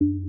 you